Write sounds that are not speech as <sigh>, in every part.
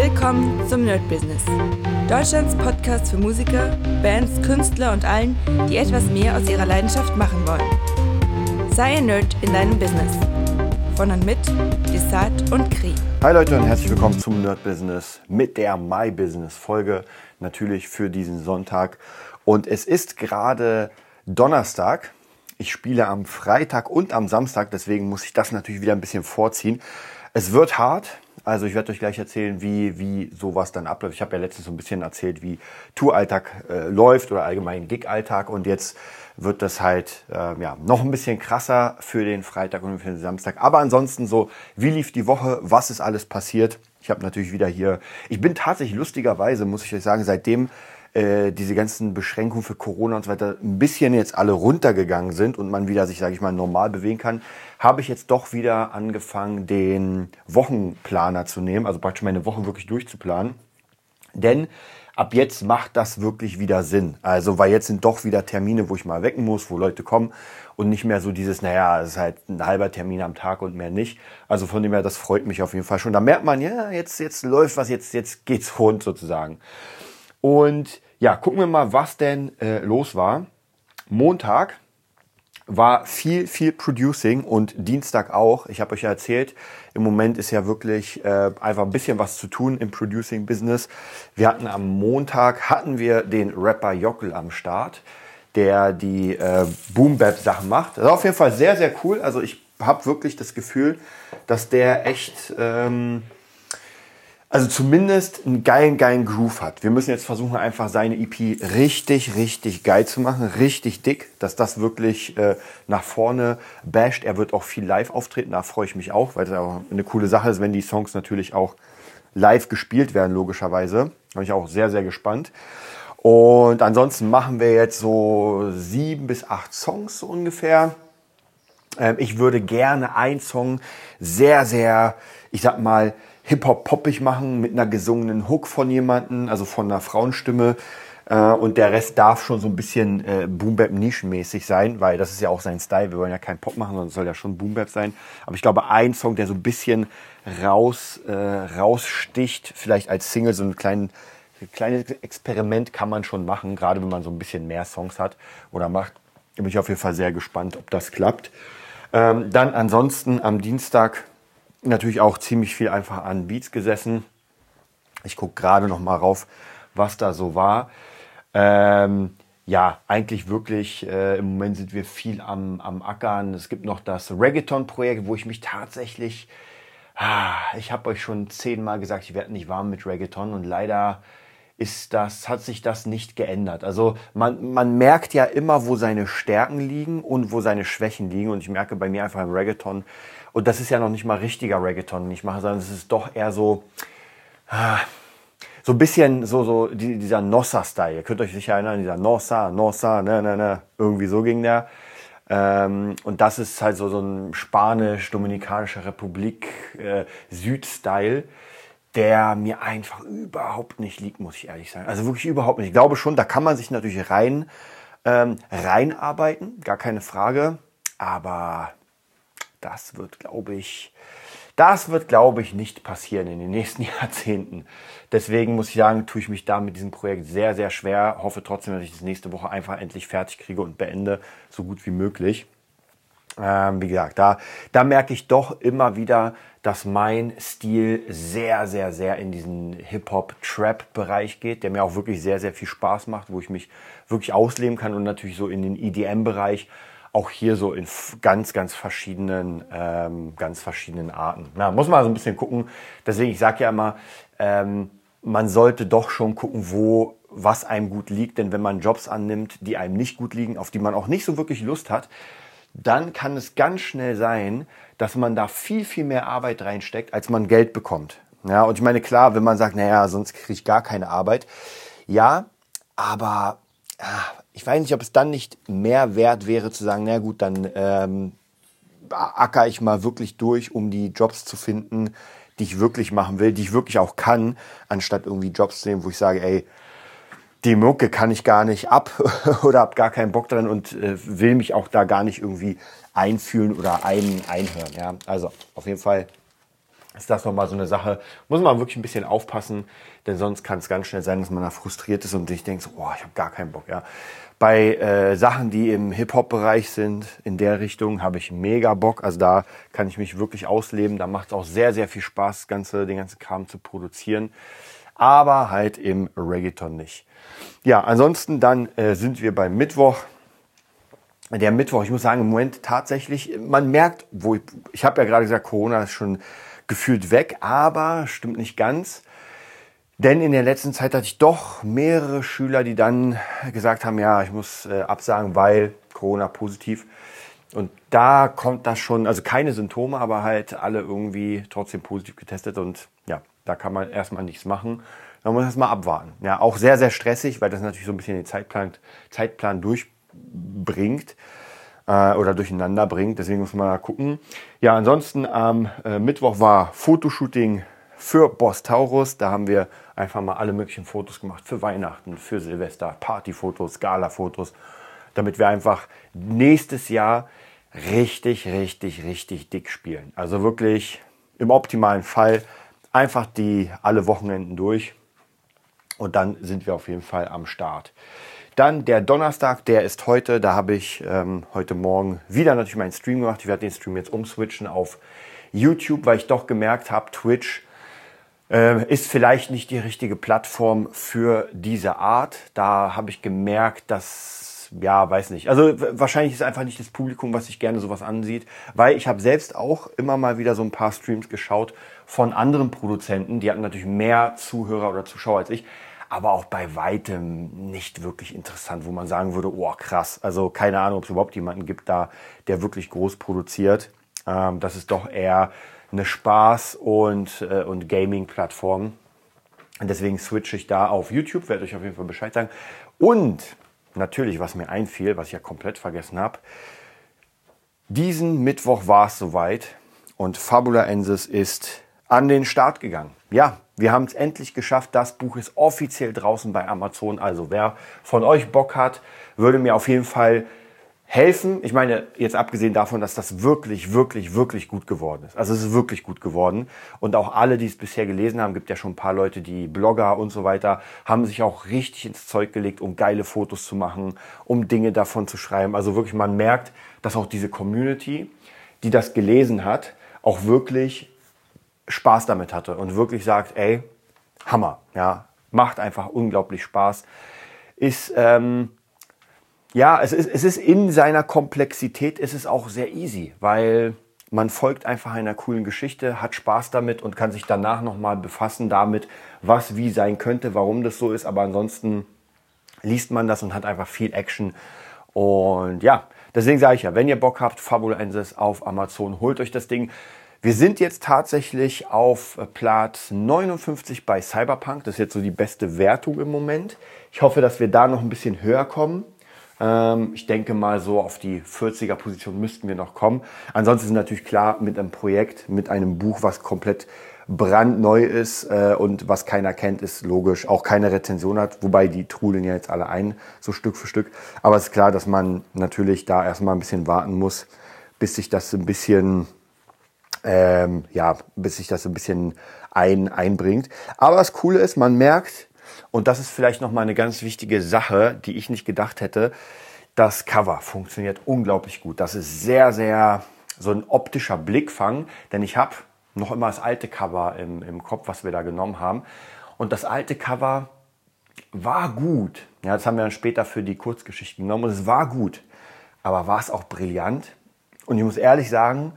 Willkommen zum Nerd Business. Deutschlands Podcast für Musiker, Bands, Künstler und allen, die etwas mehr aus ihrer Leidenschaft machen wollen. Sei ein Nerd in deinem Business. Von und mit Desart und Kri. Hi Leute und herzlich willkommen zum Nerd Business mit der My Business Folge. Natürlich für diesen Sonntag. Und es ist gerade Donnerstag. Ich spiele am Freitag und am Samstag, deswegen muss ich das natürlich wieder ein bisschen vorziehen. Es wird hart. Also ich werde euch gleich erzählen, wie, wie sowas dann abläuft. Ich habe ja letztens so ein bisschen erzählt, wie Touralltag äh, läuft oder allgemein Gig-Alltag. Und jetzt wird das halt äh, ja, noch ein bisschen krasser für den Freitag und für den Samstag. Aber ansonsten so, wie lief die Woche? Was ist alles passiert? Ich habe natürlich wieder hier, ich bin tatsächlich lustigerweise, muss ich euch sagen, seitdem äh, diese ganzen Beschränkungen für Corona und so weiter ein bisschen jetzt alle runtergegangen sind und man wieder sich, sage ich mal, normal bewegen kann, habe ich jetzt doch wieder angefangen, den Wochenplaner zu nehmen, also praktisch meine Woche wirklich durchzuplanen. Denn ab jetzt macht das wirklich wieder Sinn. Also, weil jetzt sind doch wieder Termine, wo ich mal wecken muss, wo Leute kommen und nicht mehr so dieses, naja, es ist halt ein halber Termin am Tag und mehr nicht. Also von dem her, das freut mich auf jeden Fall schon. Da merkt man, ja, jetzt, jetzt läuft was, jetzt, jetzt geht's rund sozusagen. Und ja, gucken wir mal, was denn äh, los war. Montag war viel, viel Producing und Dienstag auch. Ich habe euch ja erzählt, im Moment ist ja wirklich äh, einfach ein bisschen was zu tun im Producing-Business. Wir hatten am Montag, hatten wir den Rapper Jockel am Start, der die äh, Boom-Bap-Sachen macht. Das ist auf jeden Fall sehr, sehr cool. Also ich habe wirklich das Gefühl, dass der echt... Ähm, also zumindest einen geilen, geilen Groove hat. Wir müssen jetzt versuchen, einfach seine EP richtig, richtig geil zu machen, richtig dick, dass das wirklich äh, nach vorne basht. Er wird auch viel live auftreten, da freue ich mich auch, weil das auch eine coole Sache ist, wenn die Songs natürlich auch live gespielt werden, logischerweise. Da bin ich auch sehr, sehr gespannt. Und ansonsten machen wir jetzt so sieben bis acht Songs so ungefähr. Ähm, ich würde gerne einen Song sehr, sehr, ich sag mal, Hip-Hop-poppig machen mit einer gesungenen Hook von jemandem, also von einer Frauenstimme. Äh, und der Rest darf schon so ein bisschen äh, Boom-Bap-nischenmäßig sein, weil das ist ja auch sein Style. Wir wollen ja keinen Pop machen, sondern es soll ja schon Boom-Bap sein. Aber ich glaube, ein Song, der so ein bisschen raus, äh, raussticht, vielleicht als Single, so ein kleinen, kleines Experiment kann man schon machen, gerade wenn man so ein bisschen mehr Songs hat oder macht. Da bin ich auf jeden Fall sehr gespannt, ob das klappt. Ähm, dann ansonsten am Dienstag natürlich auch ziemlich viel einfach an Beats gesessen. Ich gucke gerade noch mal rauf, was da so war. Ähm, ja, eigentlich wirklich, äh, im Moment sind wir viel am, am Ackern. Es gibt noch das Reggaeton-Projekt, wo ich mich tatsächlich, ah, ich habe euch schon zehnmal gesagt, ich werde nicht warm mit Reggaeton und leider ist das, hat sich das nicht geändert. Also man, man merkt ja immer, wo seine Stärken liegen und wo seine Schwächen liegen. Und ich merke bei mir einfach im Reggaeton, und das ist ja noch nicht mal richtiger Reggaeton, den ich mache, sondern es ist doch eher so, ah, so ein bisschen so, so dieser Nossa-Style. Ihr könnt euch sicher erinnern, dieser Nossa, Nossa, ne, ne, ne, irgendwie so ging der. Ähm, und das ist halt so, so ein spanisch-dominikanischer Republik äh, der mir einfach überhaupt nicht liegt, muss ich ehrlich sagen. Also wirklich überhaupt nicht. Ich glaube schon, da kann man sich natürlich rein ähm, reinarbeiten, gar keine Frage. Aber das wird, glaube ich, das wird, glaube ich, nicht passieren in den nächsten <laughs> Jahrzehnten. Deswegen muss ich sagen, tue ich mich da mit diesem Projekt sehr, sehr schwer. Hoffe trotzdem, dass ich das nächste Woche einfach endlich fertig kriege und beende, so gut wie möglich. Ähm, wie gesagt, da, da merke ich doch immer wieder, dass mein Stil sehr, sehr, sehr in diesen Hip-Hop-Trap-Bereich geht, der mir auch wirklich sehr, sehr viel Spaß macht, wo ich mich wirklich ausleben kann und natürlich so in den EDM-Bereich auch hier so in ganz, ganz verschiedenen, ähm, ganz verschiedenen Arten. Na, muss man so ein bisschen gucken. Deswegen, ich sage ja immer, ähm, man sollte doch schon gucken, wo was einem gut liegt. Denn wenn man Jobs annimmt, die einem nicht gut liegen, auf die man auch nicht so wirklich Lust hat, dann kann es ganz schnell sein, dass man da viel, viel mehr Arbeit reinsteckt, als man Geld bekommt. Ja, und ich meine, klar, wenn man sagt, naja, sonst kriege ich gar keine Arbeit. Ja, aber ah, ich weiß nicht, ob es dann nicht mehr wert wäre zu sagen, na gut, dann ähm, acker ich mal wirklich durch, um die Jobs zu finden, die ich wirklich machen will, die ich wirklich auch kann, anstatt irgendwie Jobs zu nehmen, wo ich sage, ey, die Mucke kann ich gar nicht ab <laughs> oder habe gar keinen Bock dran und äh, will mich auch da gar nicht irgendwie einfühlen oder ein, einhören. Ja? Also auf jeden Fall ist das nochmal so eine Sache, muss man wirklich ein bisschen aufpassen, denn sonst kann es ganz schnell sein, dass man da frustriert ist und sich denkt, so, oh, ich habe gar keinen Bock. Ja. Bei äh, Sachen, die im Hip-Hop-Bereich sind, in der Richtung, habe ich mega Bock. Also da kann ich mich wirklich ausleben. Da macht es auch sehr, sehr viel Spaß, ganze, den ganzen Kram zu produzieren. Aber halt im Reggaeton nicht. Ja, ansonsten dann äh, sind wir beim Mittwoch. Der Mittwoch, ich muss sagen, im Moment tatsächlich, man merkt, wo ich, ich habe ja gerade gesagt, Corona ist schon gefühlt weg, aber stimmt nicht ganz. Denn in der letzten Zeit hatte ich doch mehrere Schüler, die dann gesagt haben, ja, ich muss äh, absagen, weil Corona positiv. Und da kommt das schon, also keine Symptome, aber halt alle irgendwie trotzdem positiv getestet. Und ja, da kann man erstmal nichts machen. Da muss man erstmal abwarten. Ja, auch sehr, sehr stressig, weil das natürlich so ein bisschen den Zeitplan, Zeitplan durchbringt äh, oder durcheinander bringt. Deswegen muss man da gucken. Ja, ansonsten am äh, Mittwoch war Fotoshooting für Boss Taurus. Da haben wir einfach mal alle möglichen Fotos gemacht für Weihnachten, für Silvester, Partyfotos, Gala-Fotos, damit wir einfach nächstes Jahr richtig, richtig, richtig dick spielen. Also wirklich im optimalen Fall einfach die alle Wochenenden durch und dann sind wir auf jeden Fall am Start. Dann der Donnerstag, der ist heute. Da habe ich ähm, heute Morgen wieder natürlich meinen Stream gemacht. Ich werde den Stream jetzt umswitchen auf YouTube, weil ich doch gemerkt habe, Twitch äh, ist vielleicht nicht die richtige Plattform für diese Art. Da habe ich gemerkt, dass, ja, weiß nicht. Also wahrscheinlich ist einfach nicht das Publikum, was sich gerne sowas ansieht, weil ich habe selbst auch immer mal wieder so ein paar Streams geschaut von anderen Produzenten. Die hatten natürlich mehr Zuhörer oder Zuschauer als ich aber auch bei weitem nicht wirklich interessant, wo man sagen würde, oh krass, also keine Ahnung, ob es überhaupt jemanden gibt da, der wirklich groß produziert. Ähm, das ist doch eher eine Spaß- und, äh, und Gaming-Plattform. Deswegen switche ich da auf YouTube, werde euch auf jeden Fall Bescheid sagen. Und natürlich, was mir einfiel, was ich ja komplett vergessen habe, diesen Mittwoch war es soweit und Fabula Ensis ist an den Start gegangen. Ja, wir haben es endlich geschafft. Das Buch ist offiziell draußen bei Amazon. Also wer von euch Bock hat, würde mir auf jeden Fall helfen. Ich meine, jetzt abgesehen davon, dass das wirklich, wirklich, wirklich gut geworden ist. Also es ist wirklich gut geworden. Und auch alle, die es bisher gelesen haben, gibt ja schon ein paar Leute, die Blogger und so weiter, haben sich auch richtig ins Zeug gelegt, um geile Fotos zu machen, um Dinge davon zu schreiben. Also wirklich, man merkt, dass auch diese Community, die das gelesen hat, auch wirklich Spaß damit hatte und wirklich sagt, ey, Hammer, ja, macht einfach unglaublich Spaß. Ist, ähm, ja, es ist, es ist in seiner Komplexität, ist es auch sehr easy, weil man folgt einfach einer coolen Geschichte, hat Spaß damit und kann sich danach nochmal befassen damit, was wie sein könnte, warum das so ist. Aber ansonsten liest man das und hat einfach viel Action. Und ja, deswegen sage ich ja, wenn ihr Bock habt, Fabulensis auf Amazon, holt euch das Ding. Wir sind jetzt tatsächlich auf Platz 59 bei Cyberpunk. Das ist jetzt so die beste Wertung im Moment. Ich hoffe, dass wir da noch ein bisschen höher kommen. Ähm, ich denke mal so auf die 40er Position müssten wir noch kommen. Ansonsten ist natürlich klar mit einem Projekt, mit einem Buch, was komplett brandneu ist äh, und was keiner kennt, ist logisch. Auch keine Rezension hat, wobei die trudeln ja jetzt alle ein, so Stück für Stück. Aber es ist klar, dass man natürlich da erstmal ein bisschen warten muss, bis sich das ein bisschen, ähm, ja, bis sich das ein bisschen ein, einbringt. Aber das Coole ist, man merkt, und das ist vielleicht nochmal eine ganz wichtige Sache, die ich nicht gedacht hätte. Das Cover funktioniert unglaublich gut. Das ist sehr, sehr so ein optischer Blickfang, denn ich habe noch immer das alte Cover im, im Kopf, was wir da genommen haben. Und das alte Cover war gut. Ja, das haben wir dann später für die Kurzgeschichten genommen und es war gut. Aber war es auch brillant? Und ich muss ehrlich sagen,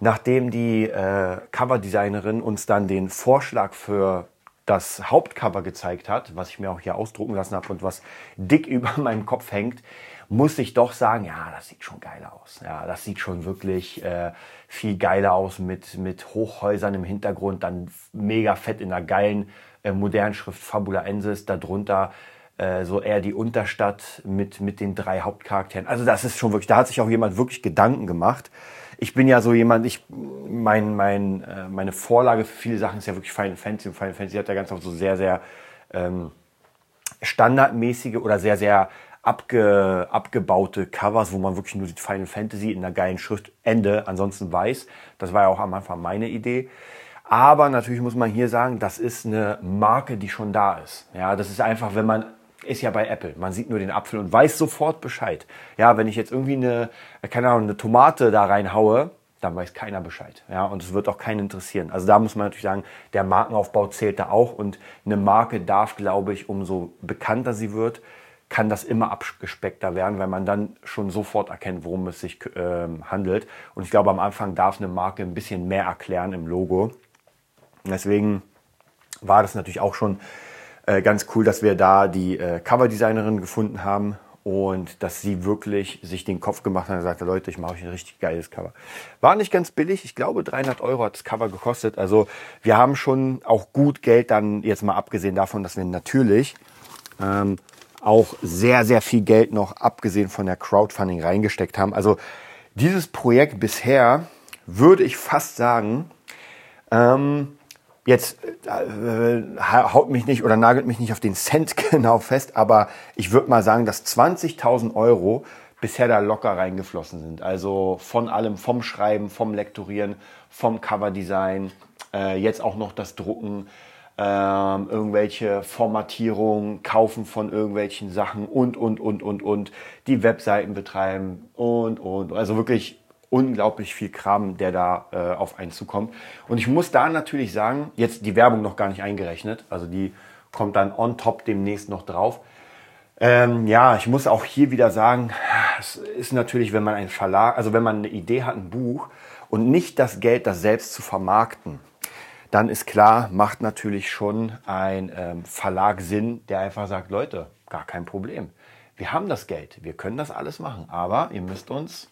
nachdem die äh, Coverdesignerin uns dann den Vorschlag für das Hauptcover gezeigt hat, was ich mir auch hier ausdrucken lassen habe und was dick <laughs> über meinem Kopf hängt, muss ich doch sagen, ja, das sieht schon geil aus. Ja, das sieht schon wirklich äh, viel geiler aus mit, mit Hochhäusern im Hintergrund, dann mega fett in einer geilen äh, modernen Schrift Fabula Ensis, darunter äh, so eher die Unterstadt mit, mit den drei Hauptcharakteren. Also das ist schon wirklich, da hat sich auch jemand wirklich Gedanken gemacht ich bin ja so jemand, ich, mein, mein, äh, meine Vorlage für viele Sachen ist ja wirklich Final Fantasy und Final Fantasy hat ja ganz oft so sehr, sehr ähm, standardmäßige oder sehr, sehr abge, abgebaute Covers, wo man wirklich nur sieht Final Fantasy in einer geilen Schrift, Ende, ansonsten weiß. Das war ja auch am Anfang meine Idee. Aber natürlich muss man hier sagen, das ist eine Marke, die schon da ist. Ja, das ist einfach, wenn man ist ja bei Apple. Man sieht nur den Apfel und weiß sofort Bescheid. Ja, wenn ich jetzt irgendwie eine, keine Ahnung, eine Tomate da reinhaue, dann weiß keiner Bescheid. Ja, und es wird auch keinen interessieren. Also da muss man natürlich sagen, der Markenaufbau zählt da auch und eine Marke darf, glaube ich, umso bekannter sie wird, kann das immer abgespeckter werden, weil man dann schon sofort erkennt, worum es sich äh, handelt. Und ich glaube, am Anfang darf eine Marke ein bisschen mehr erklären im Logo. Deswegen war das natürlich auch schon äh, ganz cool, dass wir da die äh, Coverdesignerin gefunden haben und dass sie wirklich sich den Kopf gemacht hat und sagte, Leute, ich mache euch ein richtig geiles Cover. War nicht ganz billig, ich glaube 300 Euro hat das Cover gekostet. Also wir haben schon auch gut Geld dann jetzt mal abgesehen davon, dass wir natürlich ähm, auch sehr, sehr viel Geld noch abgesehen von der Crowdfunding reingesteckt haben. Also dieses Projekt bisher würde ich fast sagen, ähm, Jetzt äh, haut mich nicht oder nagelt mich nicht auf den Cent <laughs> genau fest, aber ich würde mal sagen, dass 20.000 Euro bisher da locker reingeflossen sind. Also von allem, vom Schreiben, vom Lektorieren, vom Coverdesign, äh, jetzt auch noch das Drucken, äh, irgendwelche Formatierungen, Kaufen von irgendwelchen Sachen und, und, und, und, und, die Webseiten betreiben und, und. Also wirklich unglaublich viel Kram, der da äh, auf einen zukommt. Und ich muss da natürlich sagen, jetzt die Werbung noch gar nicht eingerechnet, also die kommt dann on top demnächst noch drauf. Ähm, ja, ich muss auch hier wieder sagen, es ist natürlich, wenn man ein Verlag, also wenn man eine Idee hat, ein Buch und nicht das Geld, das selbst zu vermarkten, dann ist klar, macht natürlich schon ein ähm, Verlag Sinn, der einfach sagt, Leute, gar kein Problem. Wir haben das Geld, wir können das alles machen, aber ihr müsst uns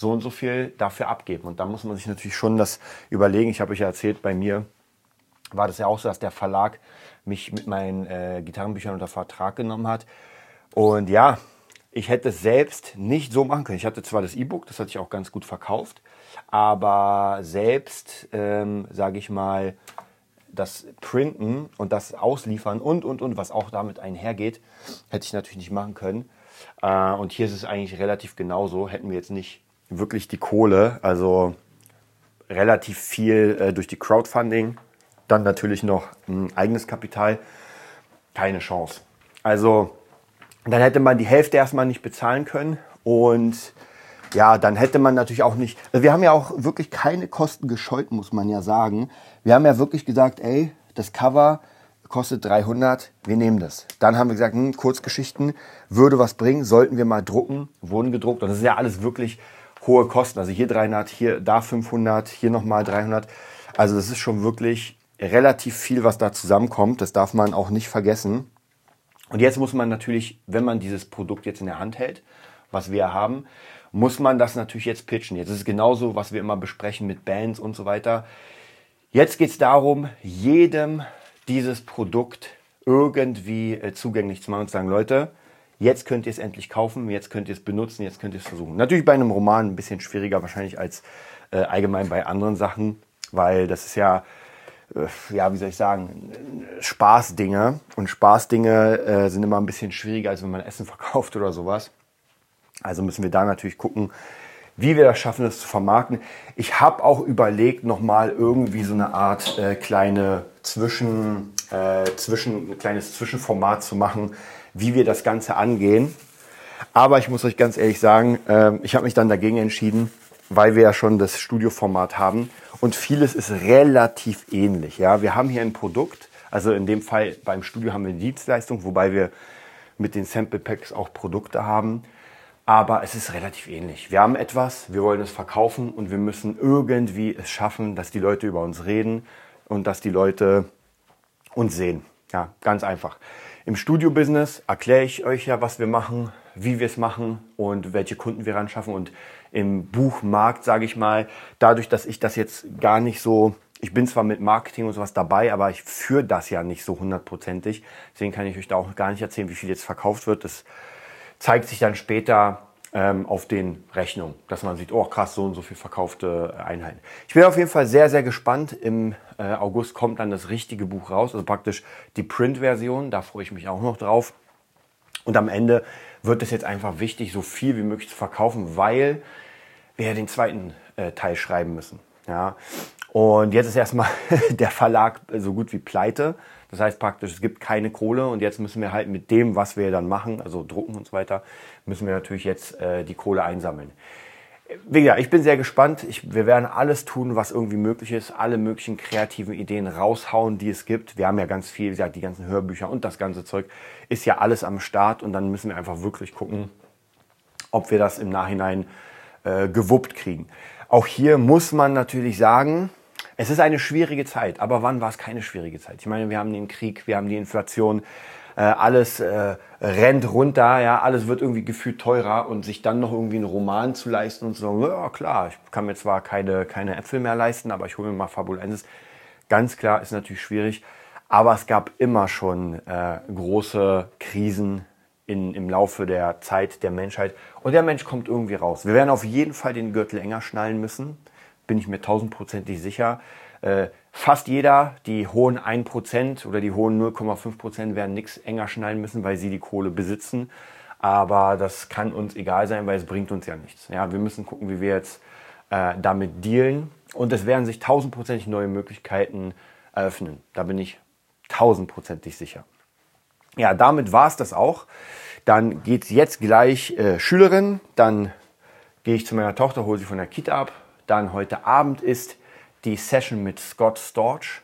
so und so viel dafür abgeben. Und da muss man sich natürlich schon das überlegen. Ich habe euch ja erzählt, bei mir war das ja auch so, dass der Verlag mich mit meinen äh, Gitarrenbüchern unter Vertrag genommen hat. Und ja, ich hätte es selbst nicht so machen können. Ich hatte zwar das E-Book, das hatte ich auch ganz gut verkauft, aber selbst, ähm, sage ich mal, das Printen und das Ausliefern und, und, und, was auch damit einhergeht, hätte ich natürlich nicht machen können. Äh, und hier ist es eigentlich relativ genauso. Hätten wir jetzt nicht wirklich die Kohle, also relativ viel äh, durch die Crowdfunding, dann natürlich noch ein eigenes Kapital, keine Chance. Also dann hätte man die Hälfte erstmal nicht bezahlen können und ja, dann hätte man natürlich auch nicht, also wir haben ja auch wirklich keine Kosten gescheut, muss man ja sagen. Wir haben ja wirklich gesagt, ey, das Cover kostet 300, wir nehmen das. Dann haben wir gesagt, hm, Kurzgeschichten würde was bringen, sollten wir mal drucken, wurden gedruckt und das ist ja alles wirklich hohe Kosten. Also hier 300, hier da 500, hier nochmal 300. Also das ist schon wirklich relativ viel, was da zusammenkommt. Das darf man auch nicht vergessen. Und jetzt muss man natürlich, wenn man dieses Produkt jetzt in der Hand hält, was wir haben, muss man das natürlich jetzt pitchen. Jetzt ist es genauso, was wir immer besprechen mit Bands und so weiter. Jetzt geht es darum, jedem dieses Produkt irgendwie äh, zugänglich zu machen und zu sagen, Leute, Jetzt könnt ihr es endlich kaufen, jetzt könnt ihr es benutzen, jetzt könnt ihr es versuchen. Natürlich bei einem Roman ein bisschen schwieriger wahrscheinlich als äh, allgemein bei anderen Sachen, weil das ist ja, äh, ja, wie soll ich sagen, Spaßdinge. Und Spaßdinge äh, sind immer ein bisschen schwieriger, als wenn man Essen <laughs> verkauft oder sowas. Also müssen wir da natürlich gucken, wie wir das schaffen, das zu vermarkten. Ich habe auch überlegt, nochmal irgendwie so eine Art äh, kleine Zwischen, äh, Zwischen, ein kleines Zwischenformat zu machen, wie wir das Ganze angehen. Aber ich muss euch ganz ehrlich sagen, äh, ich habe mich dann dagegen entschieden, weil wir ja schon das Studioformat haben und vieles ist relativ ähnlich. Ja, wir haben hier ein Produkt, also in dem Fall beim Studio haben wir eine Dienstleistung, wobei wir mit den Sample Packs auch Produkte haben. Aber es ist relativ ähnlich. Wir haben etwas, wir wollen es verkaufen und wir müssen irgendwie es schaffen, dass die Leute über uns reden und dass die Leute uns sehen. Ja, ganz einfach. Im Studio-Business erkläre ich euch ja, was wir machen, wie wir es machen und welche Kunden wir ranschaffen. Und im Buchmarkt, sage ich mal, dadurch, dass ich das jetzt gar nicht so, ich bin zwar mit Marketing und sowas dabei, aber ich führe das ja nicht so hundertprozentig. Deswegen kann ich euch da auch gar nicht erzählen, wie viel jetzt verkauft wird. Das zeigt sich dann später auf den Rechnungen, dass man sieht, oh krass, so und so viel verkaufte Einheiten. Ich bin auf jeden Fall sehr, sehr gespannt. Im äh, August kommt dann das richtige Buch raus, also praktisch die Print-Version, da freue ich mich auch noch drauf. Und am Ende wird es jetzt einfach wichtig, so viel wie möglich zu verkaufen, weil wir ja den zweiten äh, Teil schreiben müssen. Ja? Und jetzt ist erstmal <laughs> der Verlag so gut wie pleite. Das heißt praktisch, es gibt keine Kohle und jetzt müssen wir halt mit dem, was wir dann machen, also drucken und so weiter, müssen wir natürlich jetzt äh, die Kohle einsammeln. Wie gesagt, ich bin sehr gespannt. Ich, wir werden alles tun, was irgendwie möglich ist, alle möglichen kreativen Ideen raushauen, die es gibt. Wir haben ja ganz viel, wie gesagt, die ganzen Hörbücher und das ganze Zeug ist ja alles am Start und dann müssen wir einfach wirklich gucken, ob wir das im Nachhinein äh, gewuppt kriegen. Auch hier muss man natürlich sagen, es ist eine schwierige Zeit, aber wann war es keine schwierige Zeit? Ich meine, wir haben den Krieg, wir haben die Inflation, äh, alles äh, rennt runter, ja, alles wird irgendwie gefühlt teurer und sich dann noch irgendwie einen Roman zu leisten und zu sagen, ja klar, ich kann mir zwar keine, keine Äpfel mehr leisten, aber ich hole mir mal Fabulensis. Ganz klar, ist natürlich schwierig, aber es gab immer schon äh, große Krisen in, im Laufe der Zeit der Menschheit und der Mensch kommt irgendwie raus. Wir werden auf jeden Fall den Gürtel enger schnallen müssen bin ich mir tausendprozentig sicher. Äh, fast jeder, die hohen 1% oder die hohen 0,5% werden nichts enger schnallen müssen, weil sie die Kohle besitzen. Aber das kann uns egal sein, weil es bringt uns ja nichts. Ja, wir müssen gucken, wie wir jetzt äh, damit dealen. Und es werden sich tausendprozentig neue Möglichkeiten eröffnen. Da bin ich tausendprozentig sicher. Ja, damit war es das auch. Dann geht es jetzt gleich äh, Schülerin. Dann gehe ich zu meiner Tochter, hole sie von der Kita ab, dann heute Abend ist die Session mit Scott Storch,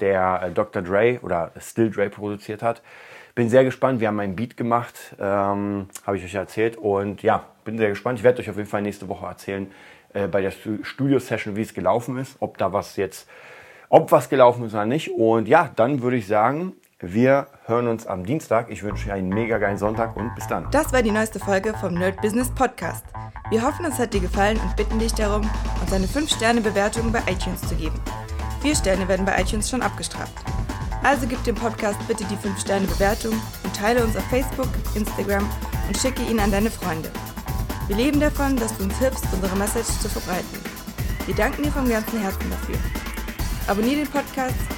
der äh, Dr. Dre oder Still Dre produziert hat. Bin sehr gespannt. Wir haben einen Beat gemacht, ähm, habe ich euch erzählt. Und ja, bin sehr gespannt. Ich werde euch auf jeden Fall nächste Woche erzählen äh, bei der Studio-Session, wie es gelaufen ist, ob da was jetzt, ob was gelaufen ist oder nicht. Und ja, dann würde ich sagen, wir hören uns am Dienstag. Ich wünsche euch einen mega geilen Sonntag und bis dann. Das war die neueste Folge vom Nerd Business Podcast. Wir hoffen, es hat dir gefallen und bitten dich darum, uns eine 5-Sterne-Bewertung bei iTunes zu geben. Vier Sterne werden bei iTunes schon abgestraft. Also gib dem Podcast bitte die 5-Sterne-Bewertung und teile uns auf Facebook, Instagram und schicke ihn an deine Freunde. Wir leben davon, dass du uns hilfst, unsere Message zu verbreiten. Wir danken dir vom ganzen Herzen dafür. Abonnier den Podcast